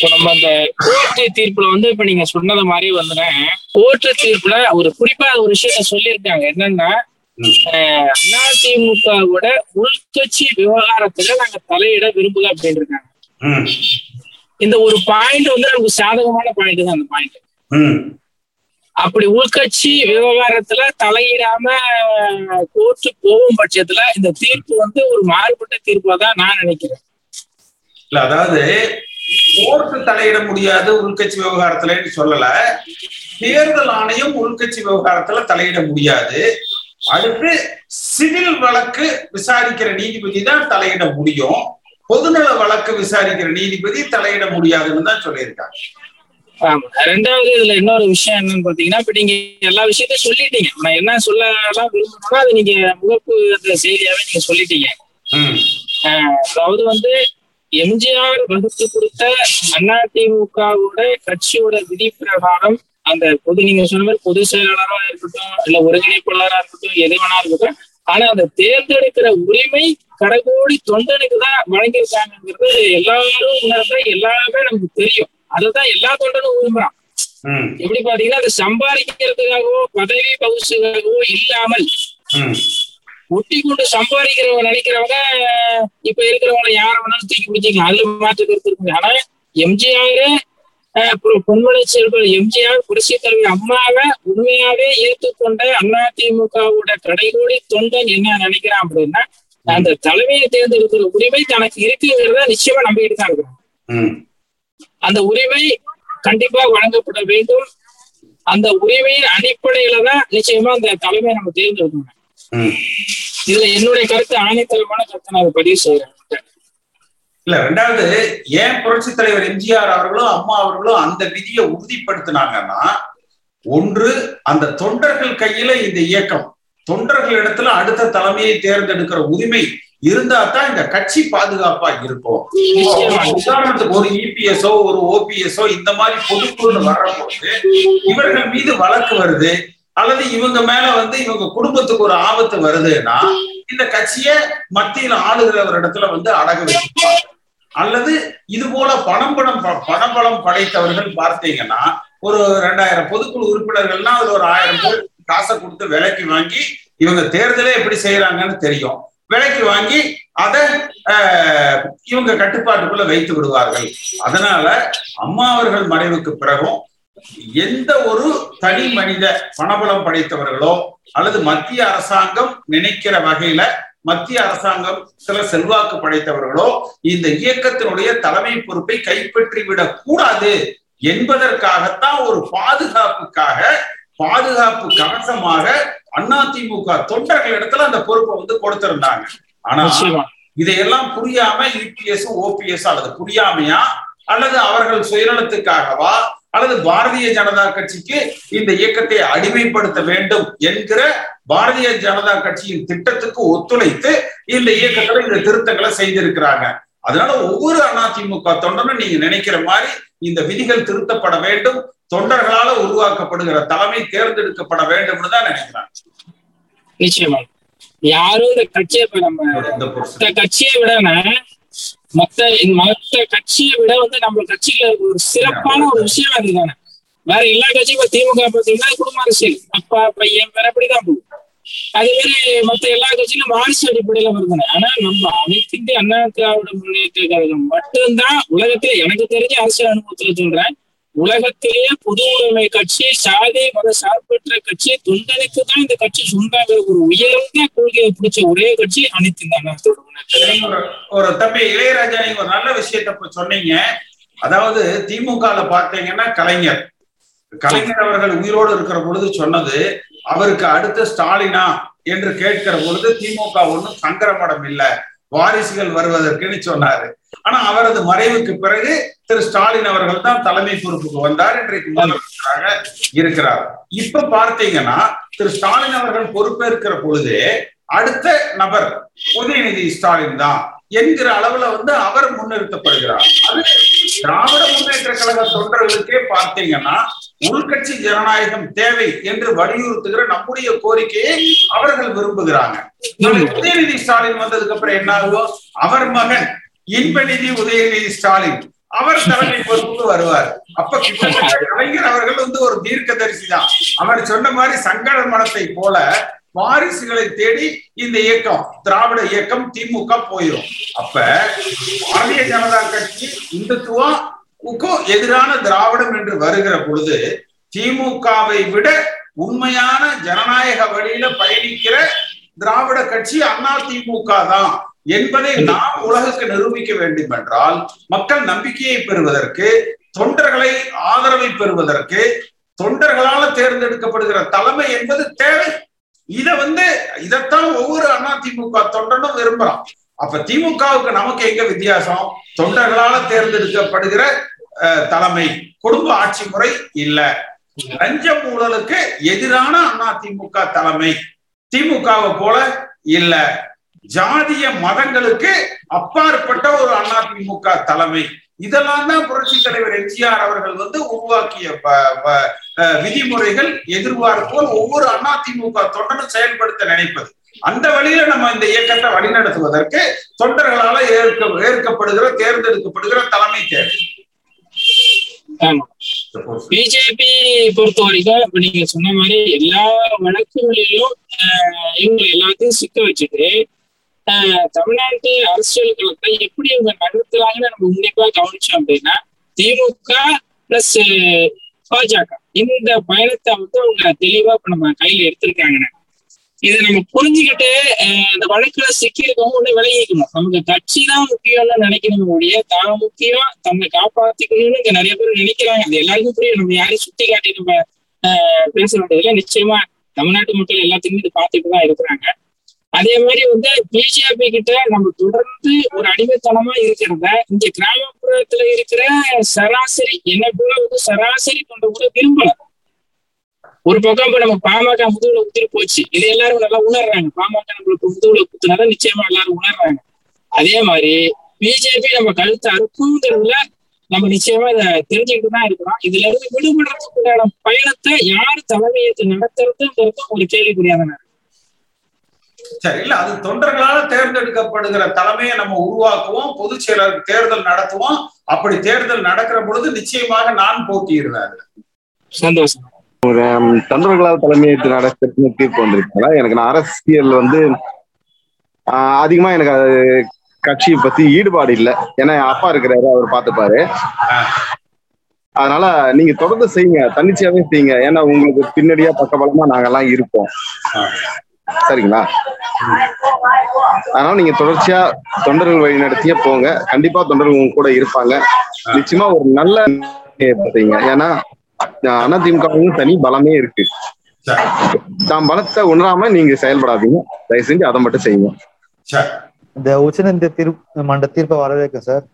இப்போ நம்ம அந்த கோர்ட்டு தீர்ப்புல வந்து இப்ப நீங்க சொன்னது மாதிரி வந்துன்னா கோர்ட்டு தீர்ப்புல ஒரு குறிப்பா ஒரு விஷயத்த சொல்லியிருக்காங்க. என்னன்னா அதிமுகவோட உள்கட்சி விவகாரத்துல நாங்க தலையிட விரும்பல அப்படின்னு இருக்காங்க இந்த ஒரு பாயிண்ட் வந்து நமக்கு சாதகமான பாயிண்ட் தான் அந்த பாயிண்ட் அப்படி உள்கட்சி விவகாரத்துல தலையிடாம கோர்ட்டு போகும் பட்சத்துல இந்த தீர்ப்பு வந்து ஒரு மாறுபட்ட தீர்ப்பா தான் நான் நினைக்கிறேன். இல்ல அதாவது கோர்ட்டு தலையிட முடியாது உள்கட்சி விவகாரத்துலன்னு சொல்லல. தேர்தல் ஆணையம் உள்கட்சி விவகாரத்துல தலையிட முடியாது. அடுத்து சிவில் வழக்கு விசாரிக்கிற நீதிபதி தான் தலையிட முடியும். பொதுநல வழக்கு விசாரிக்கிற நீதிபதி தலையிட முடியாதுன்னு தான் சொல்லியிருக்காங்க. ரெண்டாவது இதுல இன்னொரு விஷயம் என்னன்னு பாத்தீங்கன்னா இப்ப நீங்க எல்லா விஷயத்தையும் சொல்லிட்டீங்க. நான் என்ன சொல்லலாம் விரும்பணும்னா அது நீங்க முகப்பு செய்தியாவே நீங்க சொல்லிட்டீங்க. அதாவது வந்து எம்ஜிஆர் வகுத்து கொடுத்த அதிமுகவோட கட்சியோட விதி பிரகாரம் அந்த பொது நீங்க சொன்ன மாதிரி பொது செயலாளரா இருக்கட்டும் இல்ல ஒருங்கிணைப்பாளரா இருக்கட்டும் எது வேணா இருக்கட்டும் ஆனா அந்த தேர்ந்தெடுக்கிற உரிமை கடைகோடி தொண்டனுக்கு தான் வழங்கியிருக்காங்கிறது எல்லாரும் உணர்ந்த எல்லாமே நமக்கு தெரியும். அதுதான் எல்லா தொண்டனும் விரும்புறான். எப்படி பாத்தீங்கன்னா அது சம்பாதிக்கிறதுக்காகவோ பதவி பகுசுக்காகவோ இல்லாமல் ஒட்டி கொண்டு சம்பாதிக்கிறவங்க நினைக்கிறவங்க இப்ப இருக்கிறவங்க யார வேணாலும் தூக்கி பிடிச்சிக்கலாம். அதுல மாற்று கருத்து இருக்கு ஆனா எம்ஜிஆர் பொன்மலை செல்வர் எம்ஜிஆர் புரட்சி தலைவர் அம்மாவை உண்மையாவே ஏற்றுக்கொண்ட அதிமுகவோட கடைகோடி தொண்டன் என்ன நினைக்கிறான் அப்படின்னா அந்த தலைமையை தேர்ந்தெடுக்கிற உரிமை தனக்கு இருக்குங்கிறத நிச்சயமா நம்பிக்கிட்டு தான் இருக்கிறோம் அந்த உரிமை கண்டிப்பா வழங்கப்பட வேண்டும். அந்த உரிமையின் அடிப்படையில தான் நிச்சயமா அந்த தலைமையை நம்ம தேர்ந்தெடுக்கணும். இதுல என்னுடைய கருத்து ஆணைத்தரமான கருத்தை நான் பதிவு செய்யறேன் இல்ல ரெண்டாவது ஏன் புரட்சி தலைவர் எம்ஜிஆர் அவர்களும் அம்மா அவர்களும் அந்த விதியை உறுதிப்படுத்தினாங்கன்னா ஒன்று அந்த தொண்டர்கள் கையில இந்த இயக்கம் தொண்டர்கள் இடத்துல அடுத்த தலைமையை தேர்ந்தெடுக்கிற உரிமை இருந்தா தான் இந்த கட்சி பாதுகாப்பா இருக்கும். உதாரணத்துக்கு ஒரு இபிஎஸ்ஓ ஒரு ஓபிஎஸ்ஓ இந்த மாதிரி பொதுக்குழுன்னு வர்றபோது இவர்கள் மீது வழக்கு வருது அல்லது இவங்க மேல வந்து இவங்க குடும்பத்துக்கு ஒரு ஆபத்து வருதுன்னா இந்த கட்சியை மத்தியில ஆளுகிறவர் இடத்துல வந்து அடகு வச்சிருப்பாங்க அல்லது இது போல பணம் பணம் ப- பணபலம் படைத்தவர்கள் பார்த்தீங்கன்னா ஒரு ரெண்டாயிரம் பொதுக்குழு உறுப்பினர்கள்னா அதுல ஒரு ஆயிரம் பேர் காசை கொடுத்து விலைக்கு வாங்கி இவங்க தேர்தலே எப்படி செய்யறாங்கன்னு தெரியும். விலைக்கு வாங்கி அதை ஆஹ், இவங்க கட்டுப்பாட்டுக்குள்ள வைத்து விடுவார்கள். அதனால அம்மா அவர்கள் மறைவுக்கு பிறகும் எந்த ஒரு தனி மனித பணபலம் படைத்தவர்களோ அல்லது மத்திய அரசாங்கம் நினைக்கிற வகையில மத்திய அரசாங்கம் சில செல்வாக்கு படைத்தவர்களோ இந்த இயக்கத்தினுடைய தலைமை பொறுப்பை கைப்பற்றி விடக் கூடாது என்பதற்காகத்தான் ஒரு பாதுகாப்புக்காக பாதுகாப்பு கவசமாக அதிமுக தொண்டர்கள் இடத்துல அந்த பொறுப்பை வந்து கொடுத்திருந்தாங்க. ஆனா இதையெல்லாம் புரியாம யூபிஎஸ் ஓபிஎஸ் அல்லது புரியாமையா அல்லது அவர்கள் சுயநலத்துக்காகவா அல்லது பாரதிய ஜனதா கட்சிக்கு இந்த இயக்கத்தை அடிமைப்படுத்த வேண்டும் என்கிற பாரதிய ஜனதா கட்சியின் திட்டத்துக்கு ஒத்துழைத்து இந்த இயக்கத்துல இந்த திருத்தங்களை செய்திருக்கிறாங்க. அதனால ஒவ்வொரு அதிமுக தொண்டனும் நீங்க நினைக்கிற மாதிரி இந்த விதிகள் திருத்தப்பட வேண்டும் தொண்டர்களால உருவாக்கப்படுகிற தலைமை தேர்ந்தெடுக்கப்பட வேண்டும்னு தான் நினைக்கிறாங்க நிச்சயமா. யாரும் இந்த கட்சியை இந்த கட்சியை விடனா மத்த மத்த கட்சியை விட வந்து நம்ம கட்சியில ஒரு சிறப்பான ஒரு விஷயம் அதுதானே. வேற எல்லா கட்சியும் இப்ப திமுக பார்த்தீங்கன்னா குடும்ப அரசியல். அப்பா பையன் வேற அப்படிதான் போகும். அதே மாதிரி மத்த எல்லா கட்சியிலும் வாரிசு அடிப்படையில வருதுனே ஆனா நம்ம அனைத்து அண்ணா திராவிட முன்னேற்ற கழகம் மட்டும்தான் உலகத்துல எனக்கு தெரிஞ்ச அரசியல் அனுபவத்துல சொல்றேன். உலகத்திலேயே பொது உடைமை கட்சி சாதி மத சார்பற்ற கட்சி தொண்டனுக்கு தான் இந்த கட்சி சொந்தாங்கிற ஒரு உயர்ந்த கொள்கையை பிடிச்ச ஒரே கட்சி அனைத்து இந்த அண்ணா ஒரு தம்பி இளையராஜா நீங்க ஒரு நல்ல விஷயத்த இப்ப சொன்னீங்க. அதாவது திமுக பார்த்தீங்கன்னா கலைஞர். கலைஞர் அவர்கள் உயிரோடு இருக்கிற பொழுது சொன்னது அவருக்கு அடுத்த ஸ்டாலினா என்று கேட்கிற பொழுது திமுக ஒண்ணும் சங்கரமடம் இல்ல. வாரிசுகள் வருவதற்குன்னு சொன்னாரு. ஆனா அவரது மறைவுக்கு பிறகு திரு ஸ்டாலின் அவர்கள் தான் தலைமை பொறுப்புக்கு வந்தார். இன்றைக்கு முதலமைச்சராக இருக்கிறார். இப்ப பார்த்தீங்கன்னா திரு ஸ்டாலின் அவர்கள் பொறுப்பேற்கிற பொழுது அடுத்த நபர் உதயநிதி ஸ்டாலின் தான் என்கிற அளவுல வந்து அவர் முன்னிறுத்தப்படுகிறார். அது திராவிட முன்னேற்ற கழக தொண்டர்களுக்கே பார்த்தீங்கன்னா உள்கட்சி ஜனநாயகம் தேவை என்று வலியுறுத்துகிற நம்முடைய கோரிக்கையை அவர்கள் விரும்புகிறாங்க. உதயநிதி ஸ்டாலின் வந்ததுக்கு அப்புறம் என்ன ஆகும் அவர் மகன் இன்பநிதி உதயநிதி ஸ்டாலின். அவர் தலைமை பொறுப்புக்கு வருவார். அப்ப கலைஞர் அவர்கள் வந்து ஒரு தீர்க்கதரிசி தான். அவர் சொன்ன மாதிரி சங்கட மனத்தை போல வாரிசுகளை தேடி இந்த இயக்கம் திராவிட இயக்கம் திமுக போயிடும் அப்ப பாரதிய ஜனதா கட்சி இந்துத்துவம் எதிரான திராவிடம் என்று வருகிற பொழுது திமுகவை விட உண்மையான ஜனநாயக வழியில பயணிக்கிற திராவிட கட்சி அண்ணா திமுக தான் என்பதை நாம் உலகுக்கு நிரூபிக்க வேண்டும் என்றால் மக்கள் நம்பிக்கையை பெறுவதற்கு தொண்டர்களை ஆதரவை பெறுவதற்கு தொண்டர்களால தேர்ந்தெடுக்கப்படுகிற தலைமை என்பது தேவை. இத வந்து இதைத்தான் ஒவ்வொரு அண்ணா திமுக தொண்டனும் விரும்புறான். அப்ப திமுகவுக்கு நமக்கு எங்க வித்தியாசம்? தொண்டர்களால தேர்ந்தெடுக்கப்படுகிற தலைமை. குடும்ப ஆட்சி முறை இல்ல. லஞ்சம் ஊழலுக்கு எதிரான அண்ணா திமுக தலைமை. திமுகவை போல இல்ல. ஜாதிய மதங்களுக்கு அப்பாற்பட்ட ஒரு அண்ணா திமுக தலைமை. இதெல்லாம் தான் புரட்சி தலைவர் எம்ஜிஆர் அவர்கள் வந்து உருவாக்கிய விதிமுறைகள் எதிர்பார்ப்போல் ஒவ்வொரு அதிமுக தொண்டனும் செயல்படுத்த நினைப்பது. அந்த வழியில நம்ம இந்த இயக்கத்தை வழிநடத்துவதற்கு தொண்டர்களால ஏற்க ஏற்கப்படுகிற தேர்ந்தெடுக்கப்படுகிற தலைமை தேவை பிஜேபி பொறுத்த வரைக்கும் இப்ப நீங்க சொன்ன மாதிரி எல்லா வழக்குகளிலும் இவங்க எல்லாத்தையும் சிக்க வச்சுட்டு தமிழ்நாட்டு அரசியல் களத்தை எப்படி இவங்க நடத்துறாங்கன்னு நம்ம உன்னிப்பா கவனிச்சோம் அப்படின்னா திமுக பிளஸ் பாஜக. இந்த பயணத்தை வந்து அவங்க தெளிவா இப்ப நம்ம கையில எடுத்திருக்காங்க இதை நம்ம புரிஞ்சுக்கிட்டு இந்த வழக்குல சிக்கியிருக்கவங்க ஒண்ணு விலகிக்கணும். நமக்கு கட்சி தான் முக்கியம்னு நினைக்கணும் ஒழிய தான் முக்கியம் தன்னை காப்பாத்திக்கணும்னு இங்க நிறைய பேர் நினைக்கிறாங்க. அது எல்லாருக்கும் புரியும். நம்ம யாரையும் சுத்தி காட்டி நம்ம பேச வேண்டியதுல நிச்சயமா தமிழ்நாட்டு மக்கள் எல்லாத்துக்குமே இது பார்த்துட்டு தான் இருக்கிறாங்க. அதே மாதிரி வந்து பிஜேபி கிட்ட நம்ம தொடர்ந்து ஒரு அடிமைத்தனமா இருக்கிறத இங்க கிராமப்புறத்துல இருக்கிற சராசரி என்ன போல வந்து சராசரி கொண்ட கூட விரும்பல. ஒரு பக்கம் இப்ப நம்ம பாமக முதுகுல குத்திட்டு போச்சு. இது எல்லாரும் நல்லா உணர்றாங்க. பாமக நம்மளுக்கு முதுகுல குத்துனால நிச்சயமா எல்லாரும் உணர்றாங்க. அதே மாதிரி பிஜேபி நம்ம கழுத்தை அறுப்புங்கிறதுல நம்ம நிச்சயமா இதை தெரிஞ்சுக்கிட்டு தான் இருக்கிறோம். இதுல இருந்து விடுபடுறதுக்குண்டான பயணத்தை யார் தலைமையேற்று நடத்துறதுங்கிறது ஒரு கேள்விக்குறியாதான. சரி இல்ல அது தொண்டர்களால தேர்ந்தெடுக்கப்படுகிற தலைமையை நம்ம உருவாக்குவோம் பொதுச் செயலர் தேர்தல் நடத்துவோம். அப்படி தேர்தல் நடக்கிற பொழுது நிச்சயமாக நான் போட்டியிடுவேன் சந்தோஷம். ஒரு தொண்டர்களால் தலைமையேற்று நடத்த தீர்ப்பு வந்திருக்கா எனக்கு நான் அரசியல் வந்து அதிகமா எனக்கு அது கட்சியை பத்தி ஈடுபாடு இல்லை. ஏன்னா என் அப்பா இருக்கிறாரு அவர் பார்த்துப்பாரு. அதனால நீங்க தொடர்ந்து செய்யுங்க தன்னிச்சையாவே செய்யுங்க. ஏன்னா உங்களுக்கு பின்னடியா பக்கபலமா நாங்கெல்லாம் இருப்போம் சரிங்களா? அதனால நீங்க தொடர்ச்சியா தொண்டர்கள் வழி நடத்தியே போங்க. கண்டிப்பா தொண்டர்கள் உங்க கூட இருப்பாங்க. நிச்சயமா ஒரு நல்ல செய்யுங்க ஏன்னா அதிமுகவும் தனி பலமே இருக்கு. தாம் பலத்தை உணராம நீங்க செயல்படாதீங்க. தயவு செஞ்சு அதை மட்டும் செய்யுங்க. இந்த உச்சநீதி தீர்ப்பு மன்ற தீர்ப்பை வரவேற்கும் சார்.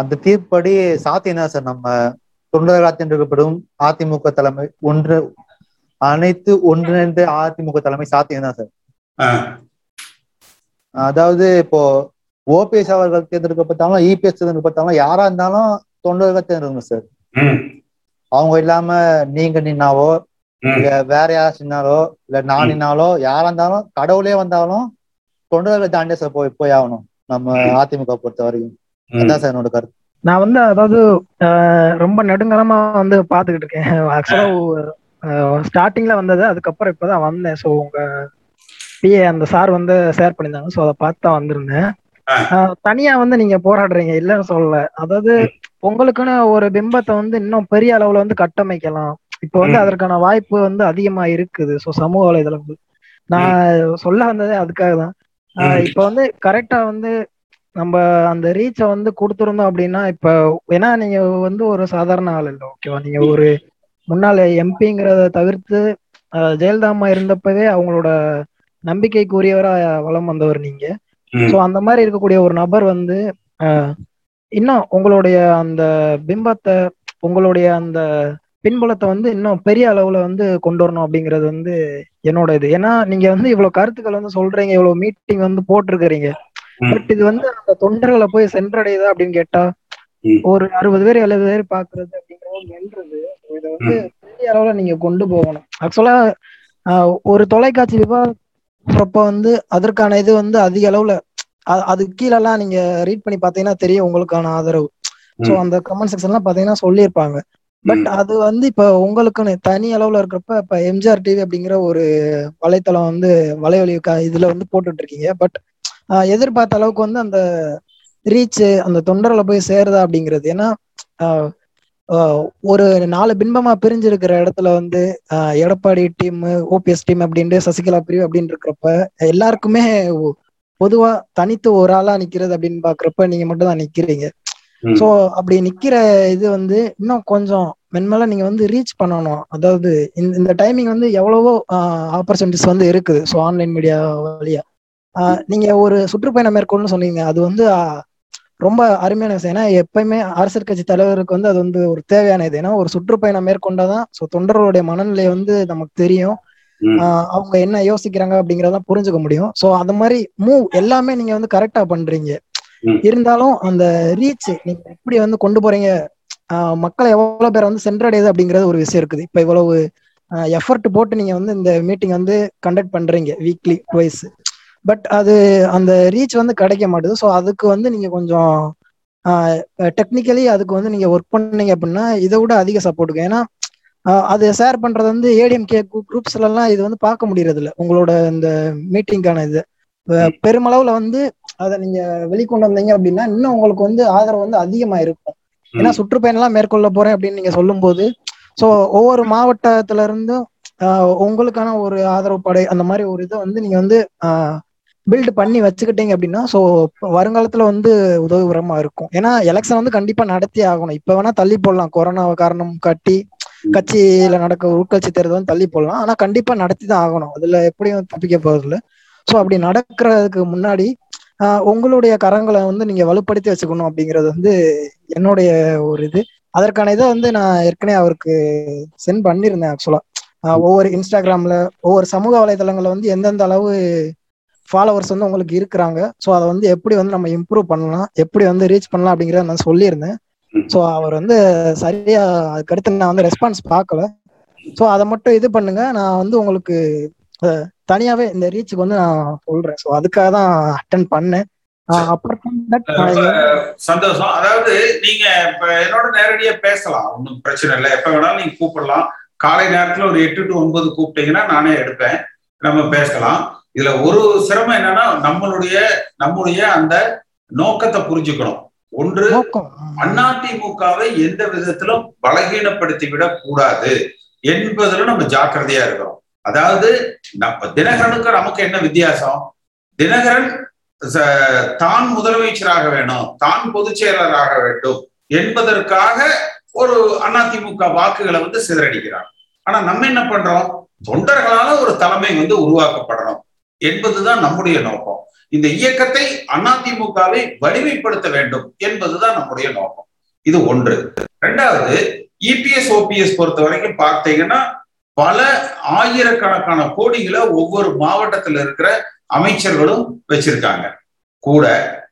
அந்த தீர்ப்படி சாத்தியனா சார்? நம்ம தொண்டர்களால் தேர்ந்தெடுக்கப்படும் அதிமுக தலைமை ஒன்று அனைத்து ஒன்றிணைந்த அதிமுக தலைமை சாத்தியம் தான் சார்? அதாவது இப்போ ஓபிஎஸ் அவர்கள் தேர்ந்தெடுக்கப்பட்டாலும் இபிஎஸ் தேர்ந்தெடுக்கப்பட்டாலும் யாரா இருந்தாலும் தொண்டர்கள் தேர்ந்தெடுக்கணும் சார். அவங்க இல்லாம நீங்க நின்னாவோ இல்ல வேற யாராச்சும் நின்னாலோ இல்ல நான் நின்னாலோ யாரா இருந்தாலும் கடவுளே வந்தாலும் தொண்டர்களை தாண்டிய சார் போய் போய் ஆகணும். நம்ம அதிமுக பொறுத்த வரைக்கும். அதான் சார் என்னோட கருத்து. நான் வந்து அதாவது ரொம்ப நெடுங்கலமா வந்து பாத்துக்கிட்டு இருக்கேன். ஆக்சுவலா ஸ்டார்டிங்ல வந்தது அதுக்கப்புறம் இப்பதான் வந்தேன். ஸோ உங்க பிஏ அந்த சார் வந்து ஷேர் பண்ணியிருந்தாங்க. ஸோ அதை பார்த்து தான் வந்திருந்தேன். தனியா வந்து நீங்க போராடுறீங்க இல்லைன்னு சொல்லல. அதாவது உங்களுக்குன்னு ஒரு பிம்பத்தை வந்து இன்னும் பெரிய அளவுல வந்து கட்டமைக்கலாம். இப்போ வந்து அதற்கான வாய்ப்பு வந்து அதிகமா இருக்குது. ஸோ சமூக வலைதளங்கள் நான் சொல்ல வந்ததே அதுக்காக தான். இப்போ வந்து கரெக்டா வந்து நம்ம அந்த ரீச்சை வந்து கொடுத்துருந்தோம் அப்படின்னா இப்ப ஏன்னா நீங்க வந்து ஒரு சாதாரண ஆள் இல்லை ஓகேவா நீங்க ஒரு முன்னாள் எம்பிங்கிறத தவிர்த்து ஜெயலலிதா அம்மா இருந்தப்பவே அவங்களோட நம்பிக்கைக்குரியவரா வளம் வந்தவர் நீங்க. ஸோ அந்த மாதிரி இருக்கக்கூடிய ஒரு நபர் வந்து இன்னும் உங்களுடைய அந்த பிம்பத்தை உங்களுடைய அந்த பின்புலத்தை வந்து இன்னும் பெரிய அளவுல வந்து கொண்டு வரணும் அப்படிங்கிறது வந்து என்னோட இது. ஏன்னா நீங்க வந்து இவ்வளவு கருத்துக்கள் வந்து சொல்றீங்க இவ்வளவு மீட்டிங் வந்து போட்டிருக்கிறீங்க. பட் இது வந்து அந்த தொண்டர்களை போய் சென்றடையுதா அப்படின்னு கேட்டா ஒரு அறுபது பேர் எழுபது பேர் பாக்குறது அப்படிங்கிறது வென்றது. இதை வந்து பெரிய அளவுல நீங்க கொண்டு போகணும். ஆக்சுவலா ஒரு தொலைக்காட்சி விவாதப்ப வந்து அதற்கான இது வந்து அதிக அளவுல அது கீழெல்லாம் நீங்க ரீட் பண்ணி பாத்தீங்கன்னா தெரியும் உங்களுக்கான ஆதரவு. சோ அந்த கமெண்ட் செக்ஷன்லாம் பாத்தீங்கன்னா சொல்லியிருப்பாங்க. பட் அது வந்து இப்ப உங்களுக்குன்னு தனி அளவுல இருக்கிறப்ப இப்ப எம்ஜிஆர் டிவி அப்படிங்கிற ஒரு வலைத்தளம் வந்து வலைவலி இதுல வந்து போட்டுட்டு இருக்கீங்க பட் எதிர்பார்த்த அளவுக்கு வந்து அந்த ரீச் அந்த தொண்டர்களை போய் சேருதா அப்படிங்கிறது. ஏன்னா ஒரு நாலு பின்பமா பிரிஞ்சிருக்கிற இடத்துல வந்து எடப்பாடி டீம் ஓபிஎஸ் டீம் அப்படின்ட்டு சசிகலா பிரிவு அப்படின்னு இருக்கிறப்ப எல்லாருக்குமே பொதுவா தனித்து ஒரு ஆளா நிக்கிறது அப்படின்னு பாக்குறப்ப நீங்க மட்டும் தான் நிக்கிறீங்க. சோ அப்படி நிக்கிற இது வந்து இன்னும் கொஞ்சம் மென்மேல நீங்க வந்து ரீச் பண்ணணும். அதாவது இந்த டைமிங் வந்து எவ்வளவோ ஆப்பர்ச்சுனிட்டிஸ் வந்து இருக்குது. ஸோ ஆன்லைன் மீடியா வழியா. நீங்க ஒரு சுற்றுப்பயணம் மேற்கொள்னு சொன்னீங்க. அது வந்து ரொம்ப அருமையான விஷயம். ஏன்னா எப்பயுமே அரசியல் கட்சி தலைவருக்கு வந்து அது வந்து ஒரு தேவையான இது. ஏன்னா ஒரு சுற்றுப்பயணம் மேற்கொண்டாதான் ஸோ தொண்டர்களுடைய மனநிலை வந்து நமக்கு தெரியும். அவங்க என்ன யோசிக்கிறாங்க அப்படிங்கறத புரிஞ்சுக்க முடியும். ஸோ அந்த மாதிரி மூவ் எல்லாமே நீங்க வந்து கரெக்டா பண்றீங்க. இருந்தாலும் அந்த ரீச் நீங்க எப்படி வந்து கொண்டு போறீங்க? மக்களை எவ்வளவு பேர் வந்து சென்றடையுது அப்படிங்கறது ஒரு விஷயம் இருக்குது. இப்ப இவ்வளவு எஃபர்ட் போட்டு நீங்க வந்து இந்த மீட்டிங் வந்து கண்டக்ட் பண்றீங்க வீக்லி டுவைஸ் பட் அது அந்த ரீச் வந்து கிடைக்க மாட்டுது. ஸோ அதுக்கு வந்து நீங்க கொஞ்சம் டெக்னிக்கலி அதுக்கு வந்து நீங்க ஒர்க் பண்ணீங்க அப்படின்னா இதை விட அதிக சப்போர்ட்டுக்கு ஏன்னா அது ஷேர் பண்றது வந்து ஏடிஎம்கே குரூப்ஸ்ல எல்லாம் இது வந்து பார்க்க முடியறது இல்லை உங்களோட இந்த மீட்டிங்கான இது. பெருமளவுல வந்து அதை நீங்க வெளிக்கொண்டு வந்தீங்க அப்படின்னா இன்னும் உங்களுக்கு வந்து ஆதரவு வந்து அதிகமா இருக்கும். ஏன்னா சுற்றுப்பயணம் எல்லாம் மேற்கொள்ள போறேன் அப்படின்னு நீங்க சொல்லும் போது ஸோ ஒவ்வொரு மாவட்டத்துல இருந்தும் உங்களுக்கான ஒரு ஆதரவு படை அந்த மாதிரி ஒரு இதை வந்து நீங்க வந்து பில்ட் பண்ணி வச்சுக்கிட்டீங்க அப்படின்னா ஸோ வருங்காலத்துல வந்து உதவிகரமா இருக்கும். ஏன்னா எலெக்ஷன் வந்து கண்டிப்பா நடத்தி ஆகணும். இப்ப வேணா தள்ளி போடலாம். கொரோனா காரணம் காட்டி கட்சியில நடக்க உட்கட்சி தேர்தல் வந்து தள்ளி போடலாம். ஆனா கண்டிப்பா நடத்தி தான் ஆகணும். அதுல எப்படியும் தப்பிக்க போறதில்ல ஸோ அப்படி நடக்கிறதுக்கு முன்னாடி உங்களுடைய கரங்களை வந்து நீங்க வலுப்படுத்தி வச்சுக்கணும் அப்படிங்கிறது வந்து என்னுடைய ஒரு இது. அதற்கான இதை வந்து நான் ஏற்கனவே அவருக்கு சென்ட் பண்ணியிருந்தேன் ஆக்சுவலா ஒவ்வொரு இன்ஸ்டாகிராம்ல ஒவ்வொரு சமூக வலைதளங்கள்ல வந்து எந்தெந்த அளவு ஃபாலோவர்ஸ் வந்து உங்களுக்கு இருக்கிறாங்க. ஸோ அதை வந்து எப்படி வந்து நம்ம இம்ப்ரூவ் பண்ணலாம் எப்படி வந்து ரீச் பண்ணலாம் அப்படிங்கிறத நான் சொல்லியிருந்தேன். ஸோ அவர் வந்து சரியா அதுக்கடுத்து நான் வந்து ரெஸ்பான்ஸ் பார்க்கல. ஸோ அதை மட்டும் இது பண்ணுங்க. நான் வந்து உங்களுக்கு தனியாவே இந்த ரீச்சுக்கு வந்து நான் சொல்றேன். ஸோ அதுக்காக தான் அட்டன் பண்ணேன். சந்தோஷம். அதாவது நீங்க இப்ப என்னோட நேரடியா பேசலாம். ஒன்றும் பிரச்சனை இல்லை. எப்ப வேணாலும் நீங்க கூப்பிடலாம். காலை நேரத்துல ஒரு எட்டு டு ஒன்பது கூப்பிட்டீங்கன்னா நானே எடுப்பேன். நம்ம பேசலாம். இதுல ஒரு சிரமம் என்னன்னா நம்மளுடைய நம்முடைய அந்த நோக்கத்தை புரிஞ்சுக்கணும். ஒன்று அதிமுகவை எந்த விதத்திலும் பலகீனப்படுத்தி விடக் கூடாது என்பதுல நம்ம ஜாக்கிரதையா இருக்கிறோம் அதாவது நம்ம தினகரனுக்கு நமக்கு என்ன வித்தியாசம்? தினகரன் தான் முதலமைச்சராக வேணும் தான் பொதுச் செயலராக வேண்டும் என்பதற்காக ஒரு அதிமுக வாக்குகளை வந்து சிதறடிக்கிறார் ஆனா நம்ம என்ன பண்றோம்? தொண்டர்களால ஒரு தலைமை வந்து உருவாக்கப்படணும் என்பதுதான் நம்முடைய நோக்கம். இந்த இயக்கத்தை அதிமுகவை வலிமைப்படுத்த வேண்டும் என்பதுதான் நம்முடைய நோக்கம். இது ஒன்று. ரெண்டாவது இபிஎஸ் ஓபிஎஸ் பொறுத்த வரைக்கும் பார்த்தீங்கன்னா பல ஆயிரக்கணக்கான கோடிகளை ஒவ்வொரு மாவட்டத்தில் இருக்கிற அமைச்சர்களும் வச்சிருக்காங்க. கூட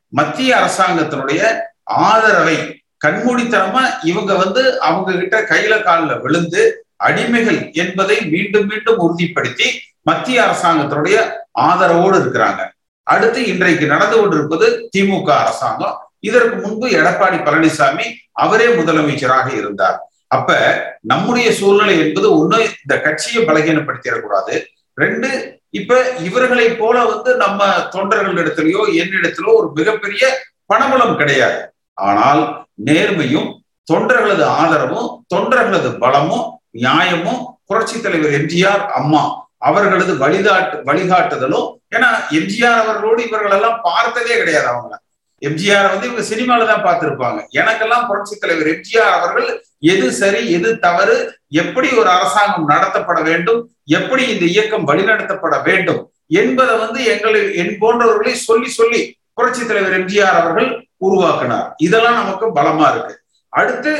மத்திய அரசாங்கத்தினுடைய ஆதரவை கண்மூடித்தனமா இவங்க வந்து அவங்க கிட்ட கையில காலில் விழுந்து அடிமைகள் என்பதை மீண்டும் மீண்டும் உறுதிப்படுத்தி மத்திய அரசாங்கத்தினுடைய ஆதரவோடு இருக்கிறாங்க. அடுத்து இன்றைக்கு நடந்து கொண்டிருப்பது திமுக அரசாங்கம். இதற்கு முன்பு எடப்பாடி பழனிசாமி அவரே முதலமைச்சராக இருந்தார். அப்ப நம்முடைய சூழ்நிலை என்பது ஒண்ணு இந்த கட்சியை பலகீனப்படுத்திடக்கூடாது. ரெண்டு இப்ப இவர்களை போல வந்து நம்ம தொண்டர்களிடத்திலயோ என்னிடத்திலோ ஒரு மிகப்பெரிய பணபலம் கிடையாது. ஆனால் நேர்மையும் தொண்டர்களது ஆதரவும் தொண்டர்களது பலமும் நியாயமும் புரட்சி தலைவர் எம்ஜிஆர் அம்மா அவர்களது வழிகாட்டு வழிகாட்டுதலும் ஏன்னா எம்ஜிஆர் அவர்களோடு இவர்கள் எல்லாம் பார்த்ததே கிடையாது அவங்கள. எம்ஜிஆர் வந்து இவங்க சினிமால தான் பார்த்திருப்பாங்க. எனக்கெல்லாம் புரட்சி தலைவர் எம்ஜிஆர் அவர்கள் எது சரி எது தவறு எப்படி ஒரு அரசாங்கம் நடத்தப்பட வேண்டும் எப்படி இந்த இயக்கம் வழிநடத்தப்பட வேண்டும் என்பதை வந்து எங்களை என் போன்றவர்களை சொல்லி சொல்லி புரட்சி தலைவர் எம்ஜிஆர் அவர்கள் உருவாக்கினார். இதெல்லாம் நமக்கு பலமா இருக்கு. அடுத்து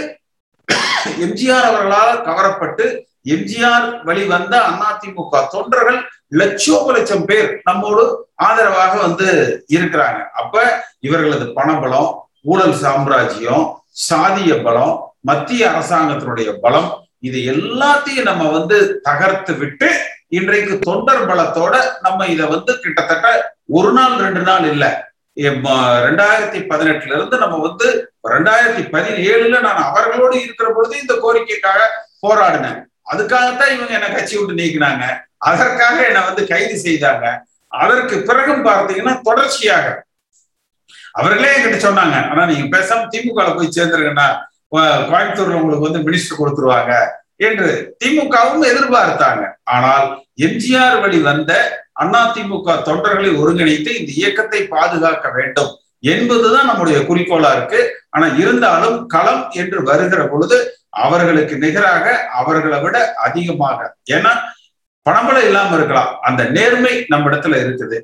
எம்ஜிஆர் அவர்களால் கவரப்பட்டு எம்ஜிஆர் வழி வந்த அதிமுக தொண்டர்கள் லட்சோப லட்சம் பேர் நம்மோடு ஆதரவாக வந்து இருக்கிறாங்க. அப்ப இவர்களது பணபலம் ஊழல் சாம்ராஜ்யம் சாதிய பலம் மத்திய அரசாங்கத்தினுடைய பலம் இது எல்லாத்தையும் நம்ம வந்து தகர்த்து விட்டு இன்றைக்கு தொண்டர் பலத்தோட நம்ம இத வந்து கிட்டத்தட்ட ஒரு நாள் ரெண்டு நாள் இல்ல. ரெண்டாயிரத்தி பதினெட்டுல இருந்து நம்ம வந்து ரெண்டாயிரத்தி பதினேழுல நான் அவர்களோடு இருக்கிற பொழுது இந்த கோரிக்கைக்காக போராடினேன். அதுக்காகத்தான் இவங்க என்ன கட்சி விட்டு நீக்கினாங்க. அதற்காக என்னை வந்து கைது செய்தாங்க. அதற்கு பிறகும் பார்த்தீங்கன்னா தொடர்ச்சியாக அவர்களே என்கிட்ட சொன்னாங்க ஆனா நீங்க பேசாம திமுக போய் சேர்ந்துருங்கன்னா கோயம்புத்தூர்ல உங்களுக்கு வந்து மினிஸ்டர் கொடுத்துருவாங்க என்று திமுகவும் எதிர்பார்த்தாங்க. ஆனால் எம்ஜிஆர் வழி வந்த அண்ணா திமுக தொண்டர்களை ஒருங்கிணைத்து இந்த இயக்கத்தை பாதுகாக்க வேண்டும் என்பதுதான் நம்முடைய குறிக்கோளா இருக்கு. ஆனா இருந்தாலும் களம் என்று வருகிற பொழுது அவர்களுக்கு நிகராக அவர்களை விட அதிகமாக. ஏன்னா பணபலம் இல்லாம இருக்கலாம். அந்த நேர்மை நம்ம இடத்துல இருக்குது.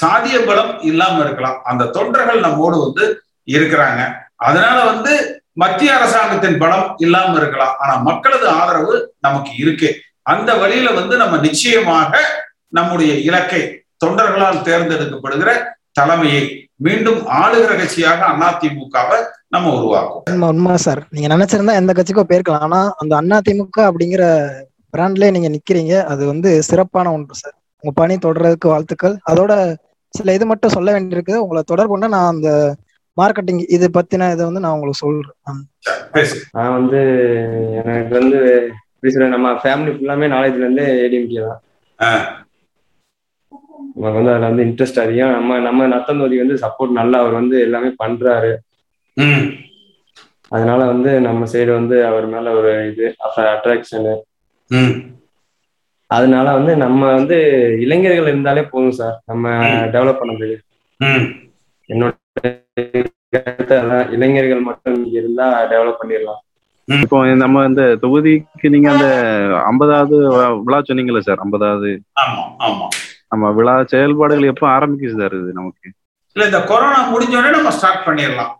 சாதிய பலம் இல்லாம இருக்கலாம். அந்த தொண்டர்கள் நம்மோடு வந்து இருக்கிறாங்க. அதனால வந்து மத்திய அரசாங்கத்தின் பலம் இல்லாம இருக்கலாம். ஆனா மக்களது ஆதரவு நமக்கு இருக்கு. அந்த வழியில வந்து நம்ம நிச்சயமாக நம்முடைய இலக்கை தொண்டர்களால் தேர்ந்தெடுக்கப்படுகிற தலைமையை மீண்டும் ஆளுகிற கட்சியாக அதிமுகவை நம்ம உருவாக்கும் உண்மை உண்மை சார் நீங்க நினைச்சிருந்தா எந்த கட்சிக்கோ போயிருக்கலாம். ஆனா அந்த அண்ணா திமுக அப்படிங்கிற பிராண்ட்லயே நீங்க நிக்கிறீங்க. அது வந்து சிறப்பான ஒன்று சார் உங்க பணி தொடர்றதுக்கு வாழ்த்துக்கள். அதோட சில இது மட்டும் சொல்ல வேண்டியிருக்கு. உங்களை தொடர்பு கொண்டா நான் அந்த மார்க்கெட்டிங் இது பத்தின இதை வந்து நான் உங்களுக்கு சொல்றேன். பேசு. நான் வந்து எனக்கு வந்து நம்ம ஃபேமிலி ஃபுல்லாமே நாலேஜ்ல இருந்து ஏடிஎம்கே தான். நமக்கு வந்து அதுல வந்து இன்ட்ரெஸ்ட் அதிகம். நம்ம நம்ம நத்தந்தோதி வந்து சப்போர்ட் நல்லா அவர் வந்து எல்லாமே பண்றாரு. அதனால வந்து நம்ம சைடு வந்து அவர் மேல ஒரு இது அட்ராக்ஷனு அதனால வந்து நம்ம வந்து இளைஞர்கள் இருந்தாலே போதும் சார். நம்ம டெவலப் பண்ண முடியும் என்னோட இளைஞர்கள் மட்டும் இருந்தா டெவலப் பண்ணிடலாம். இப்போ நம்ம இந்த தொகுதிக்கு நீங்க அந்த ஐம்பதாவது விழா சொன்னீங்கல்ல சார் ஐம்பதாவது. ஆமா ஆமா. நம்ம விழா செயல்பாடுகள் எப்போ ஆரம்பிக்குது சார் இது நமக்கு? இல்ல இந்த கொரோனா முடிஞ்ச உடனே நம்ம ஸ்டார்ட் பண்ணிடலாம்.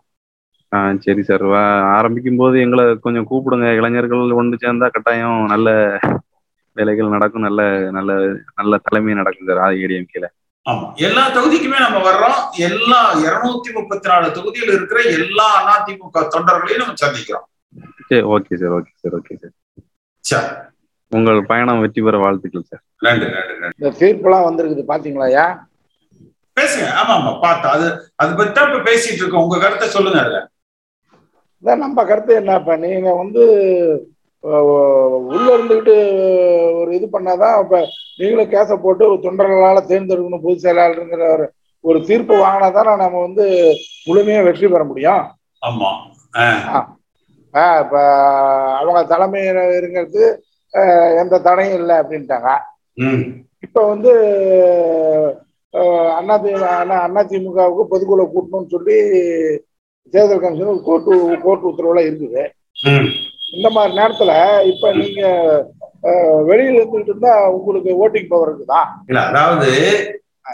ஆ சரி சார் ஆரம்பிக்கும் போது எங்களை கொஞ்சம் கூப்பிடுங்க. இளைஞர்கள் ஒன்று சேர்ந்தா கட்டாயம் நல்ல வேலைகள் நடக்கும். நல்ல நல்ல நல்ல தலைமை நடக்கும் சார் ஏடிஎம்கேல ஆமா. எல்லா தொகுதிக்குமே நம்ம வர்றோம். எல்லா இருநூத்தி முப்பத்தி நாலு தொகுதியில் இருக்கிற எல்லா அதிமுக தொண்டர்களையும் நம்ம சந்திக்கிறோம். சரி okay sir okay sir okay sir சரி உங்கள் பயணம் வெற்றி பெற வாழ்த்துக்கள் சார் நன்றி நன்றி நன்றி. இந்த தீர்ப்புலாம் வந்திருக்குது பாத்தீங்களா ஐயா? பேசுங்க. ஆமா ஆமா பார்த்தா. அது அது பத்தி தான் இப்ப பேசிட்டு இருக்கோம். உங்க கருத்தை சொல்லுங்க அதுல. இதான் நம்ம கருத்து என்ன? இப்ப நீங்க வந்து உள்ள இருந்துகிட்டு ஒரு இது பண்ணாதான் இப்ப நீங்களும் கேஸ போட்டு ஒரு தொண்டர்களால தேர்ந்தெடுக்கணும் பொதுச் செயலாளருங்கிற ஒரு ஒரு தீர்ப்பு வாங்கினாதானே நம்ம வந்து முழுமையா வெற்றி பெற முடியும்? ஆமா. ஆஹ் இப்ப அவங்க தலைமையில இருக்கிறது அஹ், எந்த தடையும் இல்லை அப்படின்ட்டாங்க. இப்ப வந்து அண்ணா அண்ணா திமுகவுக்கு பொதுக்குழு கூட்டணும்னு சொல்லி தேர்தல் கமிஷன் கோர்ட்டு கோர்ட் உத்தரவுல இருக்குது. இந்த மாதிரி நேரத்துல இப்ப நீங்க வெளியில இருந்துகிட்டு இருந்தா உங்களுக்கு ஓட்டிங் பவர் இருக்குதா? இல்ல அதாவது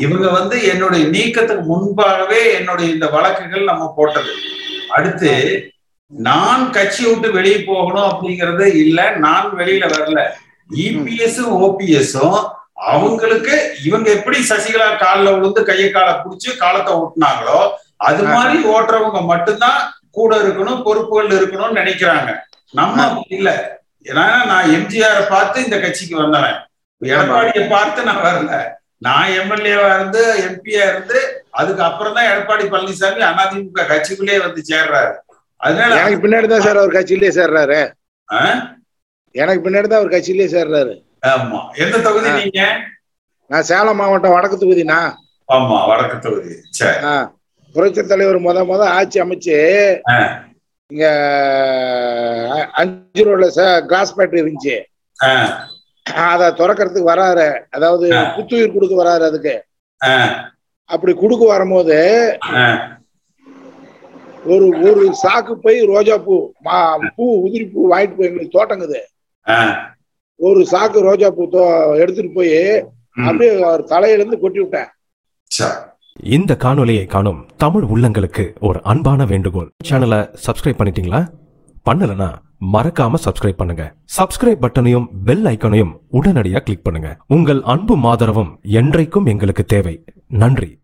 இவங்க வந்து என்னுடைய நீக்கத்துக்கு முன்பாகவே என்னுடைய இந்த வழக்குகள் நம்ம போட்டது. அடுத்து நான் கட்சி விட்டு வெளியே போகணும் அப்படிங்கறது இல்ல நான் வெளியில வரல. இபிஎஸும் ஓபிஎஸும் அவங்களுக்கு இவங்க எப்படி சசிகலா காலில் விழுந்து கையை காலை பிடிச்சு காலத்தை ஓட்டுனாங்களோ அது மாதிரி ஓட்டுறவங்க மட்டும்தான் கூட இருக்கணும் பொறுப்புகள் இருக்கணும்னு நினைக்கிறாங்க. நம்ம இல்ல. ஏன்னா நான் எம்ஜிஆரை பார்த்து இந்த கட்சிக்கு வந்தவன். எடப்பாடியை பார்த்து நான் வரல. நான் எம்எல்ஏவா இருந்து எம்பியா இருந்து அதுக்கு அப்புறம் தான் எடப்பாடி பழனிசாமி அதிமுக கட்சிக்குள்ளேயே வந்து சேர்றாரு. அதனால எனக்கு பின்னாடி தான் சார் அவர் கட்சியிலேயே சேர்றாரு? எனக்கு பின்னாடி தான் அவர் கட்சியிலேயே சேர்றாரு. ஆமா. எந்த தொகுதி நீங்க? நான் சேலம் மாவட்டம் வடக்கு தொகுதினா ஆமா வடக்கு தொகுதி. சரி. புரட்சி தலைவர் முத முத ஆட்சி அமைச்சு. இங்க அஞ்சு ரோட்ல கிளாஸ் ஃபேக்டரி இருந்துச்சு அத திறக்கிறதுக்கு வராரு அதாவது. புத்துயிர் கொடுக்க வராரு அதுக்கு அப்படி கொடுக்க வரும்போது. ஒரு ஒரு சாக்கு போய் ரோஜா பூ மா பூ உதிரி பூ வாங்கிட்டு போய் எங்களுக்கு தோட்டங்குது. ஒரு சாக்கு ரோஜா பூ தோ- எடுத்துட்டு போய். அப்படியே அவர் தலையில இருந்து கொட்டி விட்டேன் இந்த காணொலியை காணும் தமிழ் உள்ளங்களுக்கு ஒரு அன்பான வேண்டுகோள். சேனலை சப்ஸ்கிரைப் பண்ணிட்டீங்களா? பண்ணலனா மறக்காம சப்ஸ்கிரைப் பண்ணுங்க. சப்ஸ்கிரைப் பட்டனையும் பெல் ஐக்கனையும் உடனடியாக கிளிக் பண்ணுங்க. உங்கள் அன்பும் ஆதரவும் என்றைக்கும் எங்களுக்கு தேவை. நன்றி.